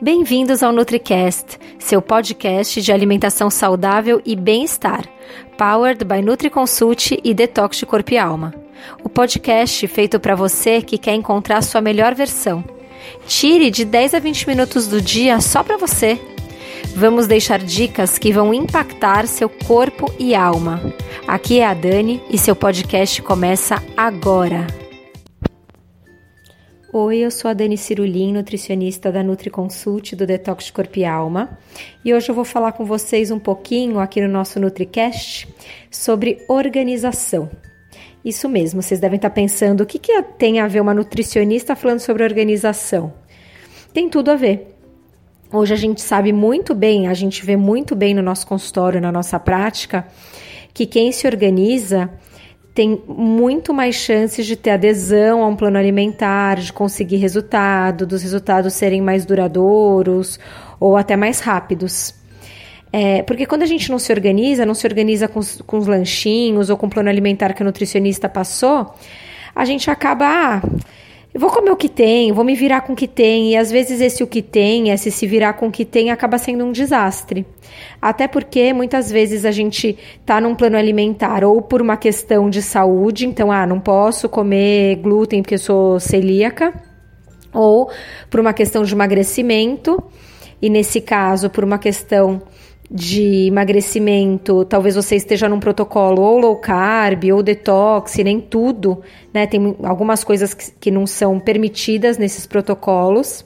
Bem-vindos ao NutriCast, seu podcast de alimentação saudável e bem-estar, powered by NutriConsult e Detox de Corpo e Alma. O podcast feito para você que quer encontrar sua melhor versão. Tire de 10 a 20 minutos do dia só para você. Vamos deixar dicas que vão impactar seu corpo e alma. Aqui é a Dani e seu podcast começa agora. Oi, eu sou a Dani Cirulim, nutricionista da NutriConsult do Detox Corpo e Alma, e hoje eu vou falar com vocês um pouquinho aqui no nosso NutriCast sobre organização. Isso mesmo, vocês devem estar pensando, o que, que tem a ver uma nutricionista falando sobre organização? Tem tudo a ver. Hoje a gente sabe muito bem, a gente vê muito bem no nosso consultório, na nossa prática, que quem se organiza tem muito mais chances de ter adesão a um plano alimentar, de conseguir resultado, dos resultados serem mais duradouros ou até mais rápidos. É, porque quando a gente não se organiza, não se organiza com, com os lanchinhos ou com o plano alimentar que o nutricionista passou, a gente acaba. Ah, eu vou comer o que tem, vou me virar com o que tem, e às vezes esse o que tem, esse se virar com o que tem, acaba sendo um desastre. Até porque muitas vezes a gente tá num plano alimentar ou por uma questão de saúde, então, ah, não posso comer glúten porque eu sou celíaca, ou por uma questão de emagrecimento, e nesse caso, por uma questão de emagrecimento, talvez você esteja num protocolo ou low carb ou detox, nem tudo, né? Tem algumas coisas que, que não são permitidas nesses protocolos.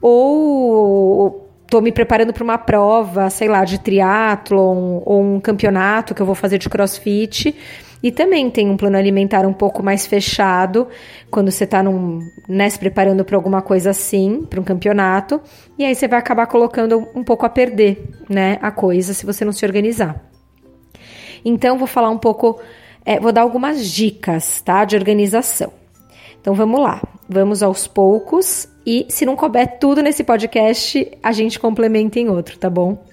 Ou estou me preparando para uma prova, sei lá, de triatlon ou um campeonato que eu vou fazer de crossfit e também tem um plano alimentar um pouco mais fechado, quando você está né, se preparando para alguma coisa assim, para um campeonato, e aí você vai acabar colocando um pouco a perder né, a coisa se você não se organizar. Então, vou falar um pouco, é, vou dar algumas dicas tá, de organização. Então, vamos lá, vamos aos poucos, e se não couber tudo nesse podcast, a gente complementa em outro, tá bom?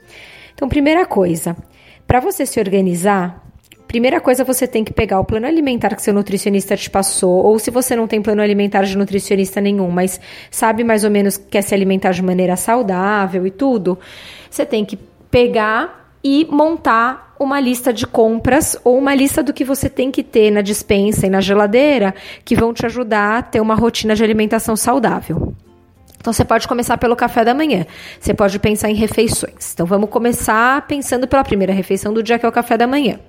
Então, primeira coisa, para você se organizar, Primeira coisa, você tem que pegar o plano alimentar que seu nutricionista te passou, ou se você não tem plano alimentar de nutricionista nenhum, mas sabe mais ou menos que quer se alimentar de maneira saudável e tudo, você tem que pegar e montar uma lista de compras ou uma lista do que você tem que ter na dispensa e na geladeira que vão te ajudar a ter uma rotina de alimentação saudável. Então você pode começar pelo café da manhã. Você pode pensar em refeições. Então vamos começar pensando pela primeira refeição do dia, que é o café da manhã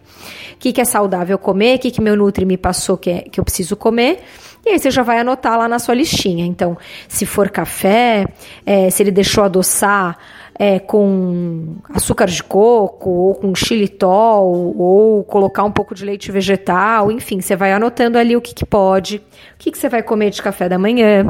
o que, que é saudável comer, o que, que meu Nutri me passou que, é, que eu preciso comer. E aí você já vai anotar lá na sua listinha. Então, se for café, é, se ele deixou adoçar é, com açúcar de coco, ou com xilitol, ou colocar um pouco de leite vegetal, enfim, você vai anotando ali o que, que pode, o que, que você vai comer de café da manhã.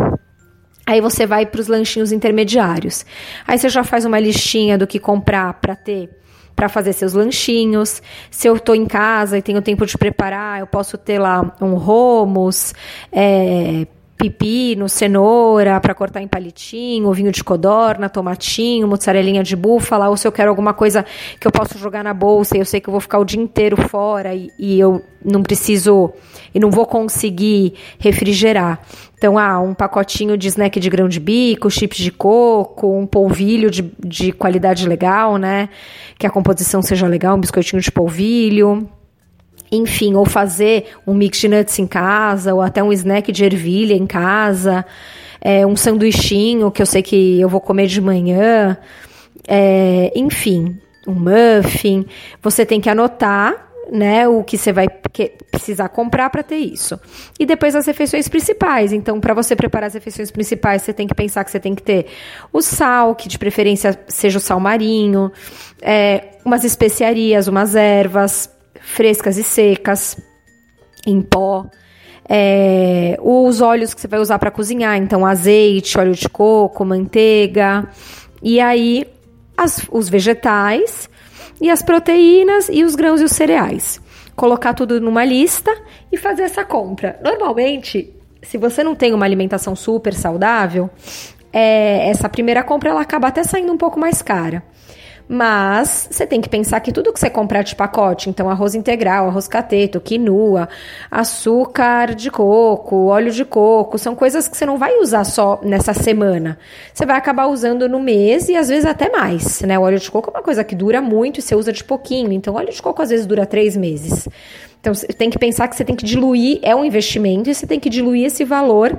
Aí você vai para os lanchinhos intermediários. Aí você já faz uma listinha do que comprar para ter para fazer seus lanchinhos. Se eu estou em casa e tenho tempo de preparar, eu posso ter lá um romos, é, pepino, cenoura para cortar em palitinho, vinho de codorna, tomatinho, mozzarelinha de búfala, ou se eu quero alguma coisa que eu posso jogar na bolsa e eu sei que eu vou ficar o dia inteiro fora e, e eu não preciso e não vou conseguir refrigerar. Então, ah, um pacotinho de snack de grão de bico, chips de coco, um polvilho de, de qualidade legal, né? Que a composição seja legal, um biscoitinho de polvilho enfim, ou fazer um mix de nuts em casa, ou até um snack de ervilha em casa, é, um sanduichinho que eu sei que eu vou comer de manhã, é, enfim, um muffin. Você tem que anotar né, o que você vai precisar comprar para ter isso. E depois as refeições principais. Então, para você preparar as refeições principais, você tem que pensar que você tem que ter o sal, que de preferência seja o sal marinho, é, umas especiarias, umas ervas, frescas e secas, em pó. É, os óleos que você vai usar para cozinhar, então azeite, óleo de coco, manteiga. E aí as, os vegetais e as proteínas e os grãos e os cereais. Colocar tudo numa lista e fazer essa compra. Normalmente, se você não tem uma alimentação super saudável, é, essa primeira compra ela acaba até saindo um pouco mais cara. Mas você tem que pensar que tudo que você comprar de pacote, então arroz integral, arroz cateto, quinua, açúcar de coco, óleo de coco, são coisas que você não vai usar só nessa semana. Você vai acabar usando no mês e às vezes até mais, né? O óleo de coco é uma coisa que dura muito e você usa de pouquinho. Então, óleo de coco às vezes dura três meses. Então, você tem que pensar que você tem que diluir, é um investimento, e você tem que diluir esse valor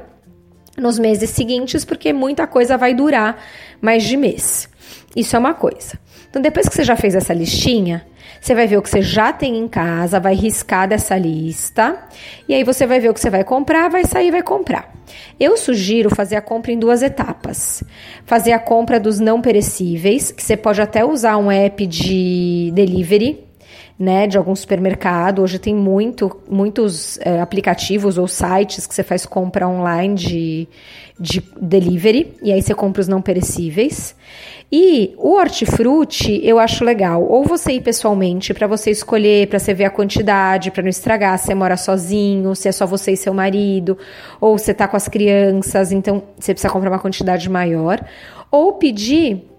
nos meses seguintes, porque muita coisa vai durar mais de mês. Isso é uma coisa. Então, depois que você já fez essa listinha, você vai ver o que você já tem em casa, vai riscar dessa lista, e aí você vai ver o que você vai comprar, vai sair e vai comprar. Eu sugiro fazer a compra em duas etapas. Fazer a compra dos não perecíveis, que você pode até usar um app de delivery, né, de algum supermercado. Hoje tem muito, muitos é, aplicativos ou sites que você faz compra online de, de delivery, e aí você compra os não perecíveis. E o hortifruti eu acho legal, ou você ir pessoalmente para você escolher, para você ver a quantidade, para não estragar, se você mora sozinho, se é só você e seu marido, ou você tá com as crianças, então você precisa comprar uma quantidade maior, ou pedir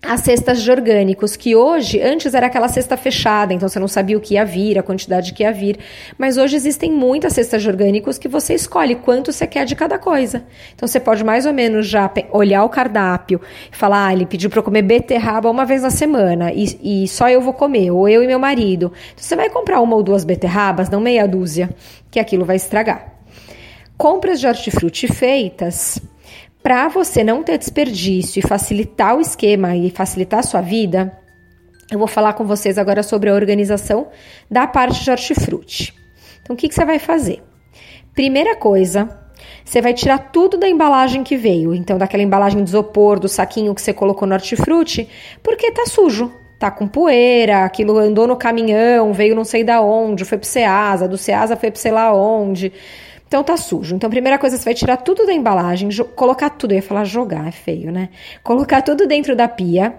as cestas de orgânicos, que hoje, antes era aquela cesta fechada, então você não sabia o que ia vir, a quantidade que ia vir. Mas hoje existem muitas cestas de orgânicos que você escolhe quanto você quer de cada coisa. Então você pode mais ou menos já olhar o cardápio e falar: ah, ele pediu para eu comer beterraba uma vez na semana e, e só eu vou comer, ou eu e meu marido. Então você vai comprar uma ou duas beterrabas, não meia dúzia, que aquilo vai estragar. Compras de hortifruti feitas para você não ter desperdício e facilitar o esquema e facilitar a sua vida, eu vou falar com vocês agora sobre a organização da parte de hortifruti. Então, o que, que você vai fazer? Primeira coisa, você vai tirar tudo da embalagem que veio. Então, daquela embalagem de isopor, do saquinho que você colocou no hortifruti, porque tá sujo. Tá com poeira, aquilo andou no caminhão, veio não sei da onde, foi pro Ceasa, do Ceasa foi pro sei lá onde. Então tá sujo. Então, primeira coisa, você vai tirar tudo da embalagem, colocar tudo, eu ia falar jogar, é feio, né? Colocar tudo dentro da pia,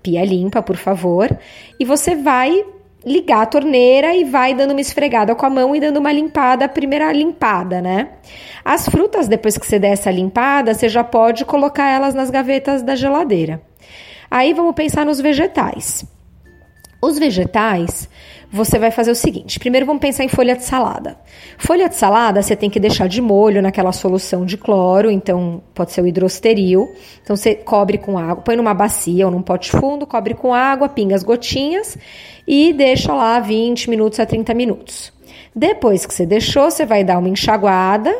pia limpa, por favor, e você vai ligar a torneira e vai dando uma esfregada com a mão e dando uma limpada, a primeira limpada, né? As frutas, depois que você der essa limpada, você já pode colocar elas nas gavetas da geladeira. Aí vamos pensar nos vegetais. Os vegetais, você vai fazer o seguinte: primeiro vamos pensar em folha de salada. Folha de salada você tem que deixar de molho naquela solução de cloro, então pode ser o hidrosteril. Então você cobre com água, põe numa bacia ou num pote fundo, cobre com água, pinga as gotinhas e deixa lá 20 minutos a 30 minutos. Depois que você deixou, você vai dar uma enxaguada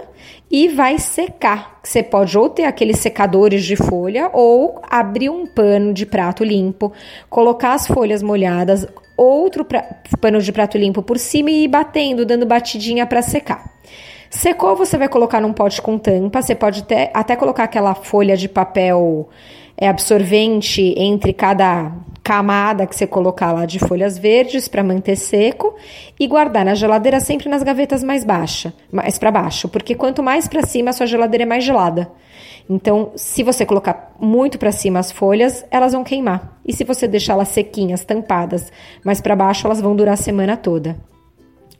e vai secar. Você pode ou ter aqueles secadores de folha ou abrir um pano de prato limpo, colocar as folhas molhadas, outro pra, pano de prato limpo por cima e ir batendo, dando batidinha para secar. Secou, você vai colocar num pote com tampa. Você pode até, até colocar aquela folha de papel é, absorvente entre cada camada que você colocar lá de folhas verdes para manter seco e guardar na geladeira sempre nas gavetas mais baixa, mais para baixo, porque quanto mais para cima a sua geladeira é mais gelada. Então, se você colocar muito para cima as folhas, elas vão queimar. E se você deixá-las sequinhas, tampadas, mais para baixo, elas vão durar a semana toda.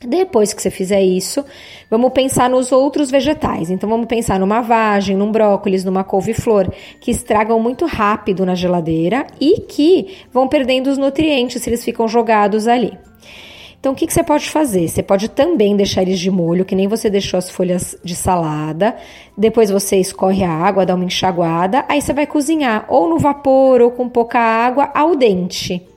Depois que você fizer isso, vamos pensar nos outros vegetais. Então, vamos pensar numa vagem, num brócolis, numa couve-flor, que estragam muito rápido na geladeira e que vão perdendo os nutrientes se eles ficam jogados ali. Então, o que, que, você pode fazer? Você pode também deixar eles de molho, que nem você deixou as folhas de salada. Depois você escorre a água, dá uma enxaguada. Aí você vai cozinhar ou no vapor ou com pouca água ao dente.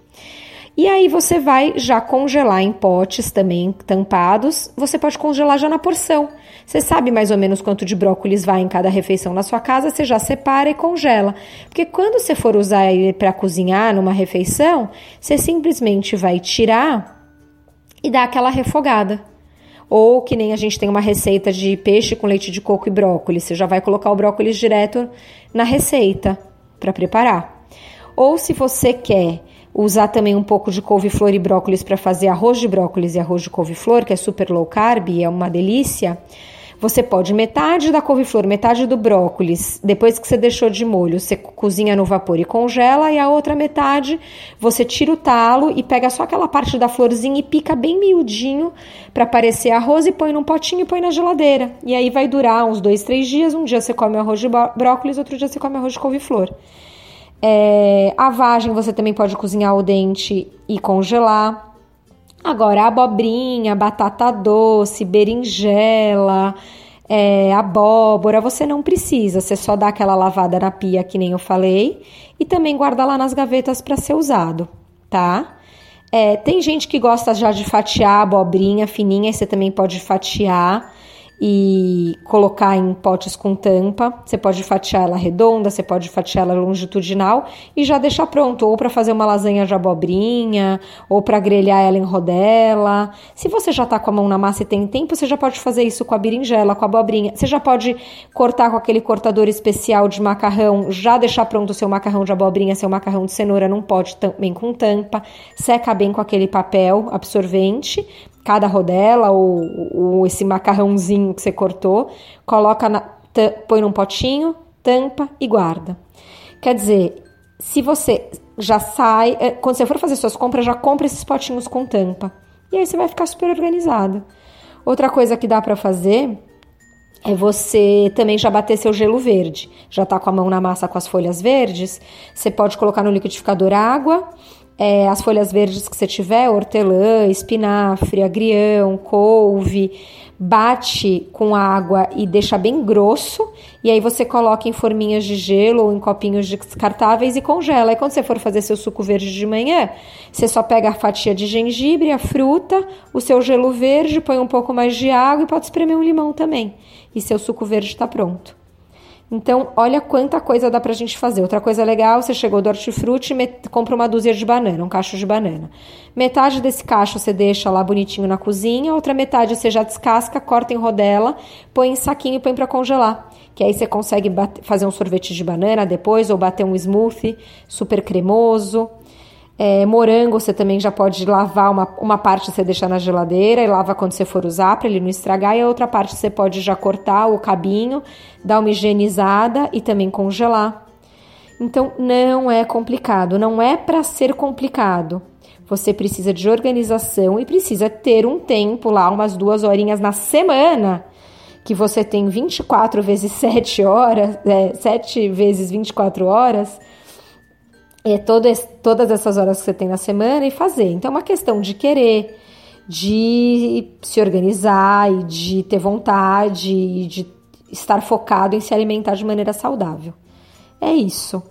E aí você vai já congelar em potes também tampados. Você pode congelar já na porção. Você sabe mais ou menos quanto de brócolis vai em cada refeição na sua casa, você já separa e congela. Porque quando você for usar ele para cozinhar numa refeição, você simplesmente vai tirar e dar aquela refogada. Ou que nem a gente tem uma receita de peixe com leite de coco e brócolis, você já vai colocar o brócolis direto na receita para preparar. Ou se você quer usar também um pouco de couve-flor e brócolis para fazer arroz de brócolis e arroz de couve-flor, que é super low carb e é uma delícia, você pode metade da couve-flor, metade do brócolis, depois que você deixou de molho, você cozinha no vapor e congela, e a outra metade você tira o talo e pega só aquela parte da florzinha e pica bem miudinho para parecer arroz e põe num potinho e põe na geladeira. E aí vai durar uns dois, três dias. Um dia você come arroz de brócolis, outro dia você come arroz de couve-flor. É, a vagem você também pode cozinhar o dente e congelar. Agora, abobrinha, batata doce, berinjela, é, abóbora, você não precisa, você só dá aquela lavada na pia, que nem eu falei, e também guarda lá nas gavetas para ser usado, tá? É, tem gente que gosta já de fatiar abobrinha fininha, você também pode fatiar e colocar em potes com tampa. Você pode fatiar ela redonda, você pode fatiar ela longitudinal e já deixar pronto, ou para fazer uma lasanha de abobrinha, ou para grelhar ela em rodela. Se você já tá com a mão na massa e tem tempo, você já pode fazer isso com a berinjela, com a abobrinha. Você já pode cortar com aquele cortador especial de macarrão, já deixar pronto o seu macarrão de abobrinha, seu macarrão de cenoura não pode também com tampa. Seca bem com aquele papel absorvente cada rodela ou, ou esse macarrãozinho que você cortou, coloca na, põe num potinho, tampa e guarda. Quer dizer, se você já sai, é, quando você for fazer suas compras, já compra esses potinhos com tampa. E aí você vai ficar super organizado. Outra coisa que dá para fazer é você também já bater seu gelo verde. Já tá com a mão na massa com as folhas verdes, você pode colocar no liquidificador água é, as folhas verdes que você tiver, hortelã, espinafre, agrião, couve, bate com água e deixa bem grosso, e aí você coloca em forminhas de gelo ou em copinhos descartáveis e congela. E quando você for fazer seu suco verde de manhã, você só pega a fatia de gengibre, a fruta, o seu gelo verde, põe um pouco mais de água e pode espremer um limão também. E seu suco verde está pronto. Então, olha quanta coisa dá pra gente fazer. Outra coisa legal, você chegou do hortifruti e compra uma dúzia de banana, um cacho de banana. Metade desse cacho você deixa lá bonitinho na cozinha, outra metade você já descasca, corta em rodela, põe em saquinho e põe para congelar. Que aí você consegue fazer um sorvete de banana depois ou bater um smoothie super cremoso. É, morango você também já pode lavar uma, uma parte você deixa na geladeira e lava quando você for usar para ele não estragar, e a outra parte você pode já cortar o cabinho, dar uma higienizada e também congelar. Então não é complicado, não é para ser complicado. Você precisa de organização e precisa ter um tempo lá, umas duas horinhas na semana, que você tem 24 vezes 7 horas, é, 7 vezes 24 horas é, todo esse, todas essas horas que você tem na semana e fazer. Então, é uma questão de querer, de se organizar e de ter vontade e de estar focado em se alimentar de maneira saudável. É isso.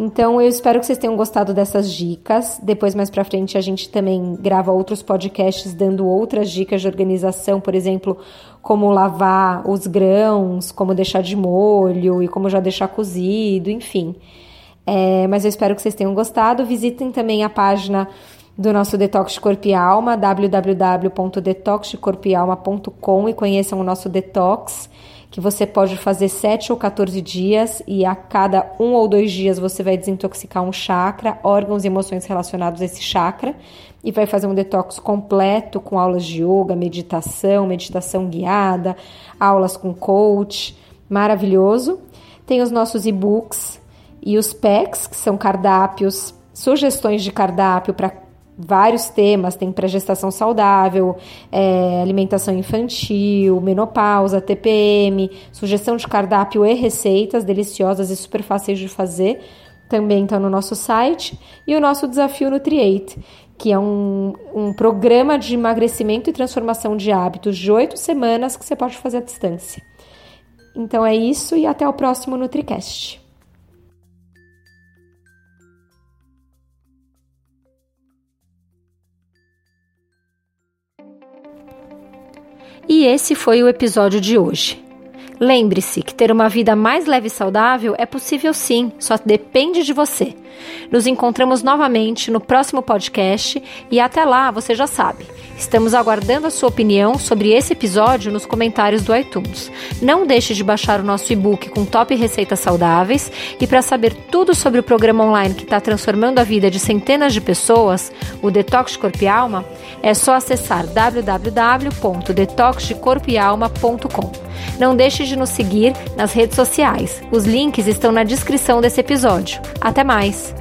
Então, eu espero que vocês tenham gostado dessas dicas. Depois, mais pra frente, a gente também grava outros podcasts dando outras dicas de organização, por exemplo, como lavar os grãos, como deixar de molho e como já deixar cozido, enfim. É, mas eu espero que vocês tenham gostado. Visitem também a página do nosso Detox de Corpo e Alma, www.detoxdecorpoealma.com e conheçam o nosso detox, que você pode fazer 7 ou 14 dias e a cada um ou dois dias você vai desintoxicar um chakra, órgãos e emoções relacionados a esse chakra e vai fazer um detox completo com aulas de yoga, meditação, meditação guiada, aulas com coach, maravilhoso. Tem os nossos e-books e os PECs, que são cardápios, sugestões de cardápio para vários temas, tem para gestação saudável, é, alimentação infantil, menopausa, TPM, sugestão de cardápio e receitas deliciosas e super fáceis de fazer, também está no nosso site, e o nosso desafio Nutriate, que é um, um programa de emagrecimento e transformação de hábitos de oito semanas que você pode fazer à distância. Então é isso e até o próximo NutriCast. E esse foi o episódio de hoje. Lembre-se que ter uma vida mais leve e saudável é possível sim, só depende de você. Nos encontramos novamente no próximo podcast e até lá, você já sabe. Estamos aguardando a sua opinião sobre esse episódio nos comentários do iTunes. Não deixe de baixar o nosso e-book com top receitas saudáveis e para saber tudo sobre o programa online que está transformando a vida de centenas de pessoas, o Detox de Corpo e Alma, é só acessar www.detoxdecorpoealma.com. Não deixe de nos seguir nas redes sociais. Os links estão na descrição desse episódio. Até mais!